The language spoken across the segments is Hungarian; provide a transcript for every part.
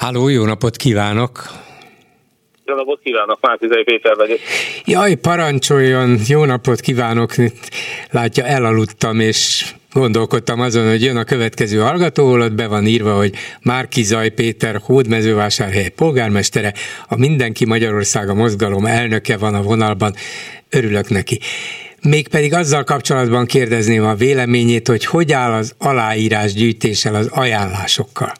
Háló, jó napot kívánok! Jó napot kívánok, Márkizai Péter vagyok. Jaj, parancsoljon, jó napot kívánok! Látja, elaludtam, és gondolkodtam azon, hogy jön a következő hallgató, ott be van írva, hogy Márkizaj Péter hódmezővásárhely polgármestere, a Mindenki Magyarországa mozgalom elnöke van a vonalban, örülök neki. Mégpedig azzal kapcsolatban kérdezném a véleményét, hogy hogy áll az aláírás gyűjtéssel, az ajánlásokkal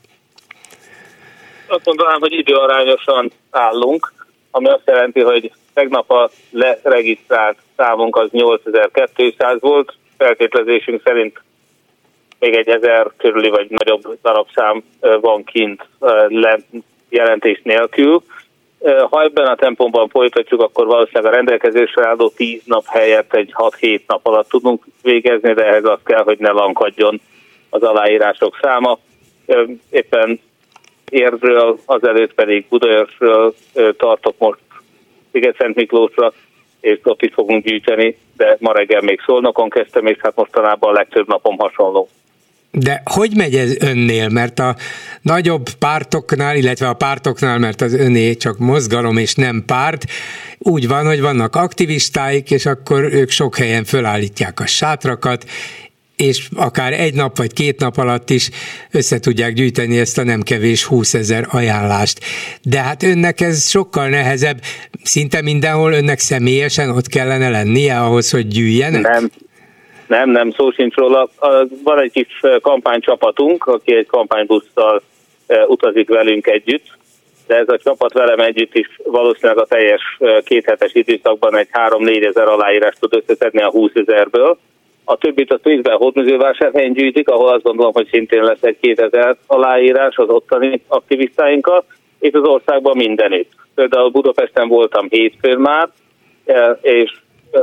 azt mondanám, hogy időarányosan állunk, ami azt jelenti, hogy tegnap a leregisztrált számunk az 8200 volt, feltételezésünk szerint még egy ezer körüli vagy nagyobb darabszám van kint jelentés nélkül. Ha ebben a tempóban folytatjuk, akkor valószínűleg a rendelkezésre álló 10 nap helyett egy 6-7 nap alatt tudunk végezni, de ehhez az kell, hogy ne lankadjon az aláírások száma. Éppen Érdről, azelőtt pedig Budaörsről tartok most Sziget-Szent Miklósra, és ott is fogunk gyűjteni, de ma reggel még Szolnokon kezdtem, és hát mostanában a legtöbb napom hasonló. De hogy megy ez önnél? Mert a nagyobb pártoknál, illetve a pártoknál, mert az öné csak mozgalom és nem párt, úgy van, hogy vannak aktivistáik, és akkor ők sok helyen fölállítják a sátrakat, és akár egy nap vagy két nap alatt is össze tudják gyűjteni ezt a nem kevés 20 ezer ajánlást. De hát önnek ez sokkal nehezebb, szinte mindenhol önnek személyesen ott kellene lennie ahhoz, hogy gyűjjenek? Nem, nem, nem, szó sincs róla. Van egy kis kampánycsapatunk, aki egy kampánybusszal utazik velünk együtt, de ez a csapat velem együtt is valószínűleg a teljes kéthetes időszakban egy 3-4 ezer aláírást tud összeszedni a 20 ezerből a többit a részben hódműzővásárhelyen gyűjtik, ahol azt gondolom, hogy szintén lesz egy 2000 aláírás az ottani aktivistáinkkal, és az országban mindenütt. Például Budapesten voltam hétfőn már, e, és e,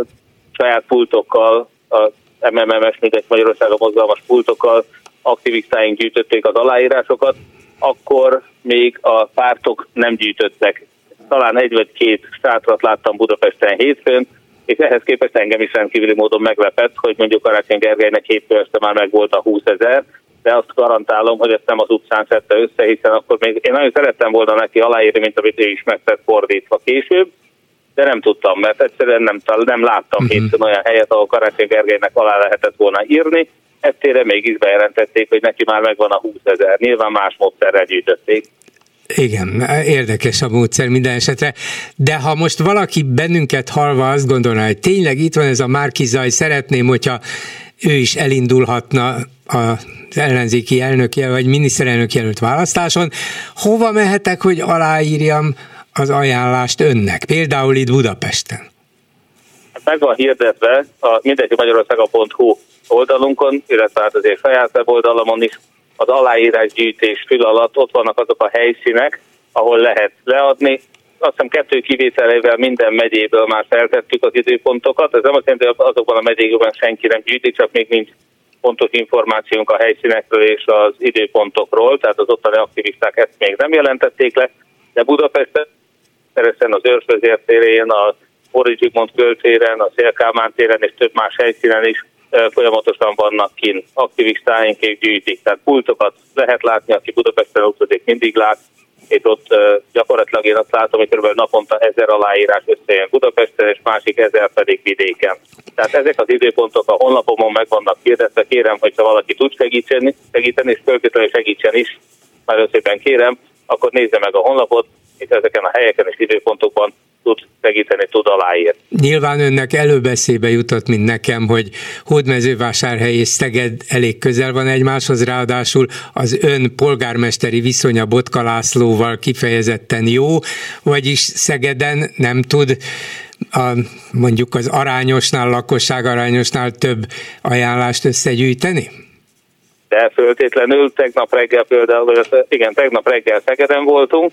saját pultokkal, a MMMS, egy Magyarországon mozgalmas pultokkal aktivistáink gyűjtötték az aláírásokat, akkor még a pártok nem gyűjtöttek. Talán egy vagy két sátrat láttam Budapesten hétfőn, és ehhez képest engem is rendkívüli módon meglepett, hogy mondjuk Karácsony Gergelynek hétfő este már megvolt a 20 ezer, de azt garantálom, hogy ezt nem az utcán szedte össze, hiszen akkor még én nagyon szerettem volna neki aláírni, mint amit ő is megtett fordítva később, de nem tudtam, mert egyszerűen nem, nem láttam uh-huh. hétfőn olyan helyet, ahol Karácsony Gergelynek alá lehetett volna írni, ettére mégis bejelentették, hogy neki már megvan a 20 ezer. Nyilván más módszerrel gyűjtötték. Igen, érdekes a módszer minden esetre, de ha most valaki bennünket halva azt gondolná, hogy tényleg itt van ez a Márki Zaj, szeretném, hogyha ő is elindulhatna az ellenzéki elnök vagy miniszterelnök jelölt választáson, hova mehetek, hogy aláírjam az ajánlást önnek, például itt Budapesten? Meg van hirdetve a mindenki Magyarországa.hu oldalunkon, illetve hát azért saját weboldalamon is az aláírásgyűjtés fül alatt ott vannak azok a helyszínek, ahol lehet leadni. Azt hiszem kettő kivételével minden megyéből már feltettük az időpontokat. Ez nem azt jelenti, hogy azokban a megyékben senki nem gyűjtik, csak még nincs pontos információnk a helyszínekről és az időpontokról, tehát az ottani aktivisták ezt még nem jelentették le, de Budapesten, teresen az Őrsvezértérén, a Origimont költéren, a Szélkámán téren és több más helyszínen is folyamatosan vannak kint. Aktivistáink gyűjtik, tehát pultokat lehet látni, aki Budapesten utazik, mindig lát, és ott gyakorlatilag én azt látom, hogy kb. naponta ezer aláírás összejön Budapesten, és másik ezer pedig vidéken. Tehát ezek az időpontok a honlapomon meg vannak kérdezve, kérem, hogyha valaki tud segíteni, segíteni és föltétlenül segítsen is, már szépen kérem, akkor nézze meg a honlapot, és ezeken a helyeken és időpontokban segíteni, tud aláírni. Nyilván önnek előbeszébe jutott, mint nekem, hogy Hódmezővásárhely és Szeged elég közel van egymáshoz, ráadásul az ön polgármesteri viszonya Botka Lászlóval kifejezetten jó, vagyis Szegeden nem tud a, mondjuk az arányosnál, lakosság arányosnál több ajánlást összegyűjteni? De föltétlenül tegnap reggel például, igen, tegnap reggel Szegeden voltunk,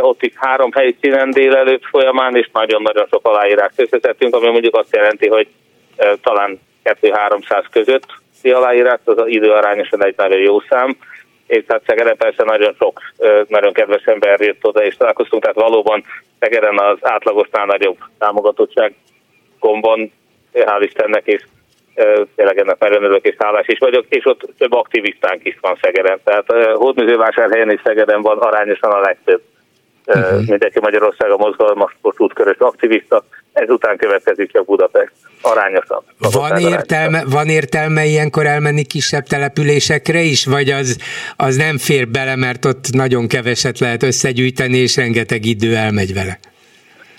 ott is három helyszínen délelőtt folyamán, és nagyon-nagyon sok aláírást összeszedtünk, ami mondjuk azt jelenti, hogy talán 2-300 között aláírás, az időarányosan egy nagyon jó szám, és hát Szegeden persze nagyon sok, nagyon kedves ember jött oda, és találkoztunk, tehát valóban Szegeden az átlagosnál nagyobb támogatottság gombon, hál' Istennek, és tényleg ennek nagyon örülök és hálás is vagyok, és ott több aktivistánk is van Szegeden. Tehát Hódműzővásárhelyen és Szegeden van arányosan a legtöbb uh-huh. mindenki Magyarország a mozgalmas útkörös aktivista, ezután következik csak Budapest. Arányosan. Van értelme, van értelme ilyenkor elmenni kisebb településekre is, vagy az, az nem fér bele, mert ott nagyon keveset lehet összegyűjteni, és rengeteg idő elmegy vele?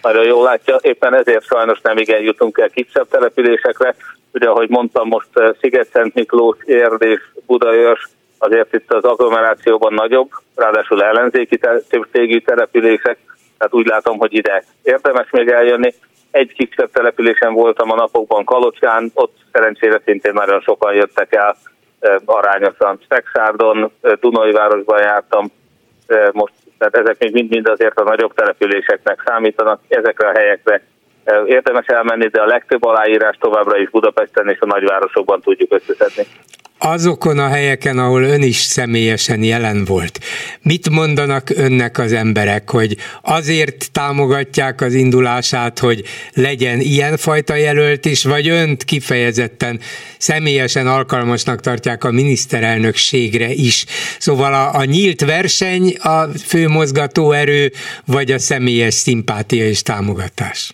Nagyon jól látja, éppen ezért sajnos nem igen jutunk el kisebb településekre. Ugye, ahogy mondtam, most Sziget-Szent Miklós, Érd és Budaörs azért itt az agglomerációban nagyobb, ráadásul ellenzéki többségű települések, tehát úgy látom, hogy ide érdemes még eljönni. Egy kisebb településen voltam a napokban Kalocsán, ott szerencsére szintén nagyon sokan jöttek el, arányosan Szexárdon, Dunajvárosban jártam, most, tehát ezek még mind-mind azért a nagyobb településeknek számítanak, ezekre a helyekre érdemes elmenni, de a legtöbb aláírás továbbra is Budapesten és a nagyvárosokban tudjuk összeszedni azokon a helyeken, ahol ön is személyesen jelen volt, mit mondanak önnek az emberek, hogy azért támogatják az indulását, hogy legyen ilyenfajta jelölt is, vagy önt kifejezetten személyesen alkalmasnak tartják a miniszterelnökségre is. Szóval a, a nyílt verseny a fő mozgatóerő, vagy a személyes szimpátia és támogatás?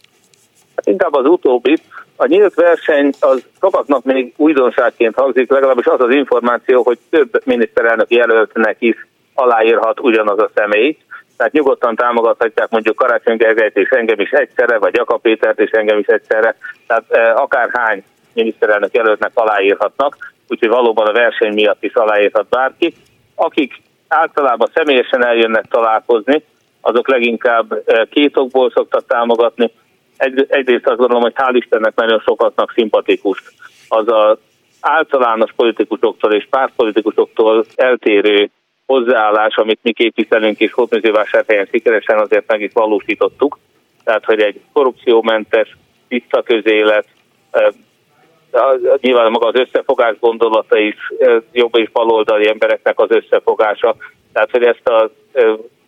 Inkább az utóbbi, a nyílt verseny az sokaknak még újdonságként hangzik, legalábbis az az információ, hogy több miniszterelnök jelöltnek is aláírhat ugyanaz a személy. Tehát nyugodtan támogathatják mondjuk Karácsony Gergelyt és engem is egyszerre, vagy Jakab Pétert és engem is egyszerre. Tehát e, akárhány miniszterelnök jelöltnek aláírhatnak, úgyhogy valóban a verseny miatt is aláírhat bárki. Akik általában személyesen eljönnek találkozni, azok leginkább e, két okból szoktak támogatni egy, egyrészt azt gondolom, hogy hál' Istennek nagyon sokatnak szimpatikus az az általános politikusoktól és pártpolitikusoktól eltérő hozzáállás, amit mi képviselünk és Hódműzővásárhelyen sikeresen azért meg is valósítottuk. Tehát, hogy egy korrupciómentes, tiszta közélet, nyilván maga az összefogás gondolata is jobb és baloldali embereknek az összefogása, tehát, hogy ezt a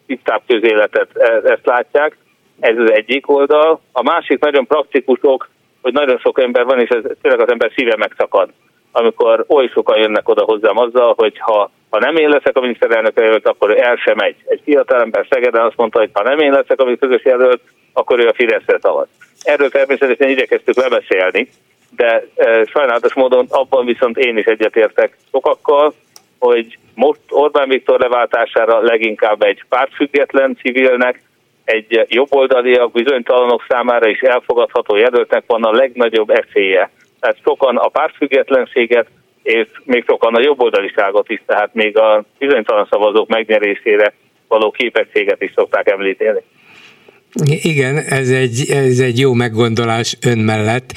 tisztább közéletet ezt látják. Ez az egyik oldal. A másik nagyon praktikusok, hogy nagyon sok ember van, és ez tényleg az ember szíve megszakad, amikor oly sokan jönnek oda hozzám azzal, hogy ha, ha nem én leszek a miniszterelnök jelölt, akkor el sem megy. Egy fiatal ember Szegeden azt mondta, hogy ha nem én leszek a közös jelölt, akkor ő a Fideszre szavaz. Erről természetesen igyekeztük lebeszélni, de e, sajnálatos módon abban viszont én is egyetértek sokakkal, hogy most Orbán Viktor leváltására leginkább egy pártfüggetlen civilnek, egy jobboldaliak, bizonytalanok számára is elfogadható jelöltnek van a legnagyobb esélye. Tehát sokan a pártfüggetlenséget, és még sokan a jobboldaliságot is, tehát még a bizonytalan szavazók megnyerésére való képességet is szokták említeni. Igen, ez egy, ez egy jó meggondolás ön mellett.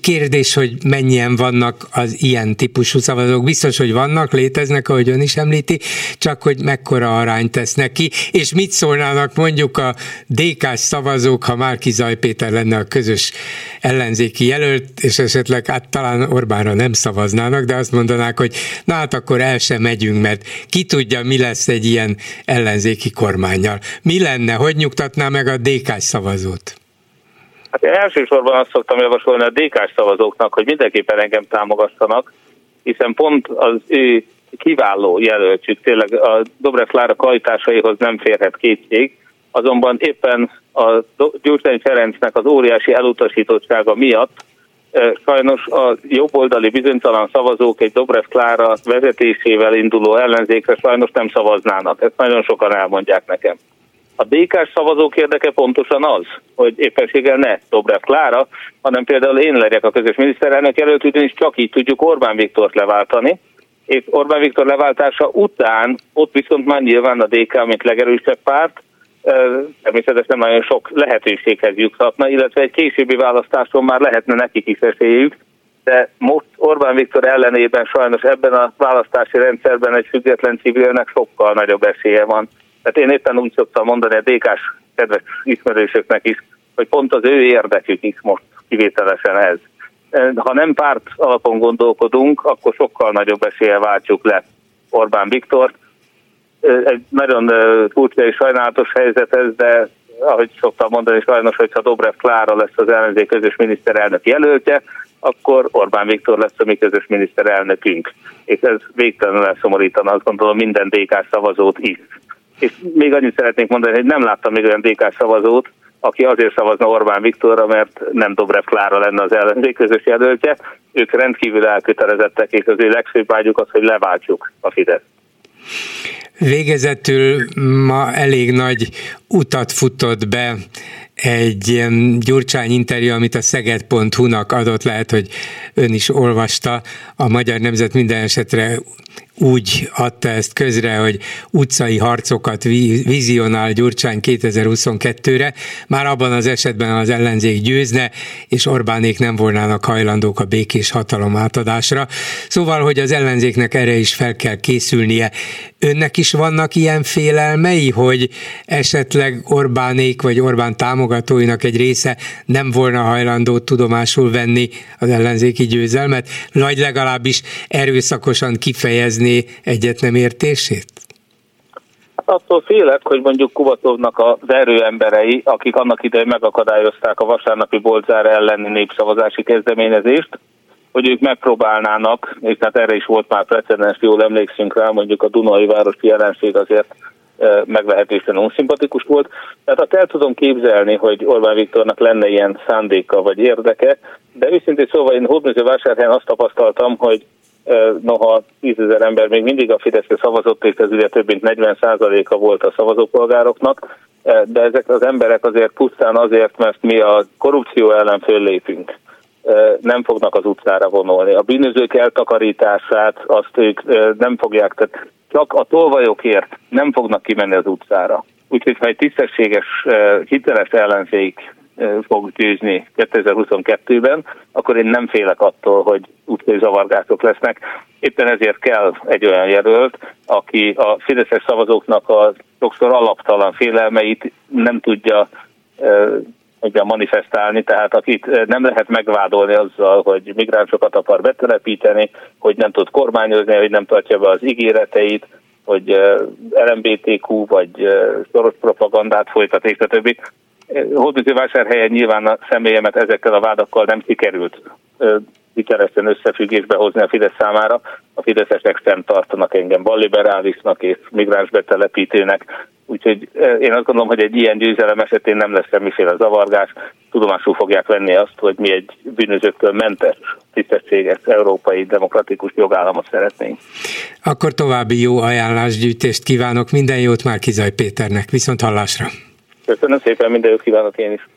Kérdés, hogy mennyien vannak az ilyen típusú szavazók. Biztos, hogy vannak, léteznek, ahogy ön is említi, csak hogy mekkora arányt tesznek ki, és mit szólnának mondjuk a dk szavazók, ha Márki Zaj Péter lenne a közös ellenzéki jelölt, és esetleg hát talán Orbánra nem szavaznának, de azt mondanák, hogy na hát akkor el sem megyünk, mert ki tudja, mi lesz egy ilyen ellenzéki kormányjal. Mi lenne, hogy nyugtatná meg a dk szavazót? Hát elsősorban azt szoktam javasolni a dk szavazóknak, hogy mindenképpen engem támogassanak, hiszen pont az ő kiváló jelöltjük, tényleg a Dobrev Klára kvalitásaihoz nem férhet kétség, azonban éppen a Gyurcsány Ferencnek az óriási elutasítottsága miatt sajnos a jobboldali bizonytalan szavazók egy Dobrev Klára vezetésével induló ellenzékre sajnos nem szavaznának. Ezt nagyon sokan elmondják nekem. A DK szavazók érdeke pontosan az, hogy éppenséggel ne Dobrev Klára, hanem például én legyek a közös miniszterelnök előtt, ugyanis csak így tudjuk Orbán Viktort leváltani, és Orbán Viktor leváltása után ott viszont már nyilván a DK, mint legerősebb párt, természetesen nagyon sok lehetőséghez juthatna, illetve egy későbbi választáson már lehetne nekik is esélyük, de most Orbán Viktor ellenében sajnos ebben a választási rendszerben egy független civilnek sokkal nagyobb esélye van. Tehát én éppen úgy szoktam mondani a DK-s kedves ismerősöknek is, hogy pont az ő érdekük is most kivételesen ez. Ha nem párt alapon gondolkodunk, akkor sokkal nagyobb esélye váltjuk le Orbán Viktort. Egy nagyon furcsa és sajnálatos helyzet ez, de ahogy szoktam mondani, sajnos, hogyha Dobrev Klára lesz az ellenzék közös miniszterelnök jelöltje, akkor Orbán Viktor lesz a mi közös miniszterelnökünk. És ez végtelenül elszomorítana, azt gondolom minden DK szavazót is. És még annyit szeretnék mondani, hogy nem láttam még olyan DK szavazót, aki azért szavazna Orbán Viktorra, mert nem Dobrev Klára lenne az ellenzék közös jelöltje. Ők rendkívül elkötelezettek, és az ő legfőbb vágyuk az, hogy leváltsuk a Fidesz. Végezetül ma elég nagy utat futott be egy Gyurcsány interjú, amit a szeged.hu-nak adott, lehet, hogy ön is olvasta, a Magyar Nemzet minden esetre úgy adta ezt közre, hogy utcai harcokat vizionál Gyurcsány 2022-re, már abban az esetben az ellenzék győzne, és Orbánék nem volnának hajlandók a békés hatalom átadásra. Szóval, hogy az ellenzéknek erre is fel kell készülnie. Önnek is vannak ilyen félelmei, hogy esetleg Orbánék vagy Orbán támogatóinak egy része nem volna hajlandó tudomásul venni az ellenzéki győzelmet, vagy legalábbis erőszakosan kifejezni kifejezni egyet nem értését? Attól félek, hogy mondjuk Kubatovnak az erőemberei, akik annak idején megakadályozták a vasárnapi boltzár elleni népszavazási kezdeményezést, hogy ők megpróbálnának, és hát erre is volt már precedens, jól emlékszünk rá, mondjuk a Dunai városi jelenség azért e, meglehetősen unszimpatikus volt. Tehát azt el tudom képzelni, hogy Orbán Viktornak lenne ilyen szándéka vagy érdeke, de őszintén szóval én Hódműző azt tapasztaltam, hogy noha 10 ezer ember még mindig a Fideszre szavazott, és ez ugye több mint 40 a volt a szavazópolgároknak, de ezek az emberek azért pusztán azért, mert mi a korrupció ellen föllépünk nem fognak az utcára vonulni. A bűnözők eltakarítását azt ők nem fogják, tehát csak a tolvajokért nem fognak kimenni az utcára. Úgyhogy ha egy tisztességes, hiteles ellenzék fog győzni 2022-ben, akkor én nem félek attól, hogy utcai zavargások lesznek. Éppen ezért kell egy olyan jelölt, aki a fideszes szavazóknak a sokszor alaptalan félelmeit nem tudja ugye manifestálni, tehát akit nem lehet megvádolni azzal, hogy migránsokat akar betelepíteni, hogy nem tud kormányozni, hogy nem tartja be az ígéreteit, hogy LMBTQ vagy soros propagandát folytat, és többi. Hódműzővásárhelyen nyilván a személyemet ezekkel a vádakkal nem sikerült hitelesen összefüggésbe hozni a Fidesz számára. A fideszesek sem tartanak engem balliberálisnak és migráns betelepítőnek. Úgyhogy én azt gondolom, hogy egy ilyen győzelem esetén nem lesz semmiféle zavargás. Tudomásul fogják venni azt, hogy mi egy bűnözőktől mentes, tisztességes, európai, demokratikus jogállamot szeretnénk. Akkor további jó ajánlásgyűjtést kívánok. Minden jót már Kizaj Péternek. Viszont hallásra! Köszönöm szépen, minden jót kívánok én is.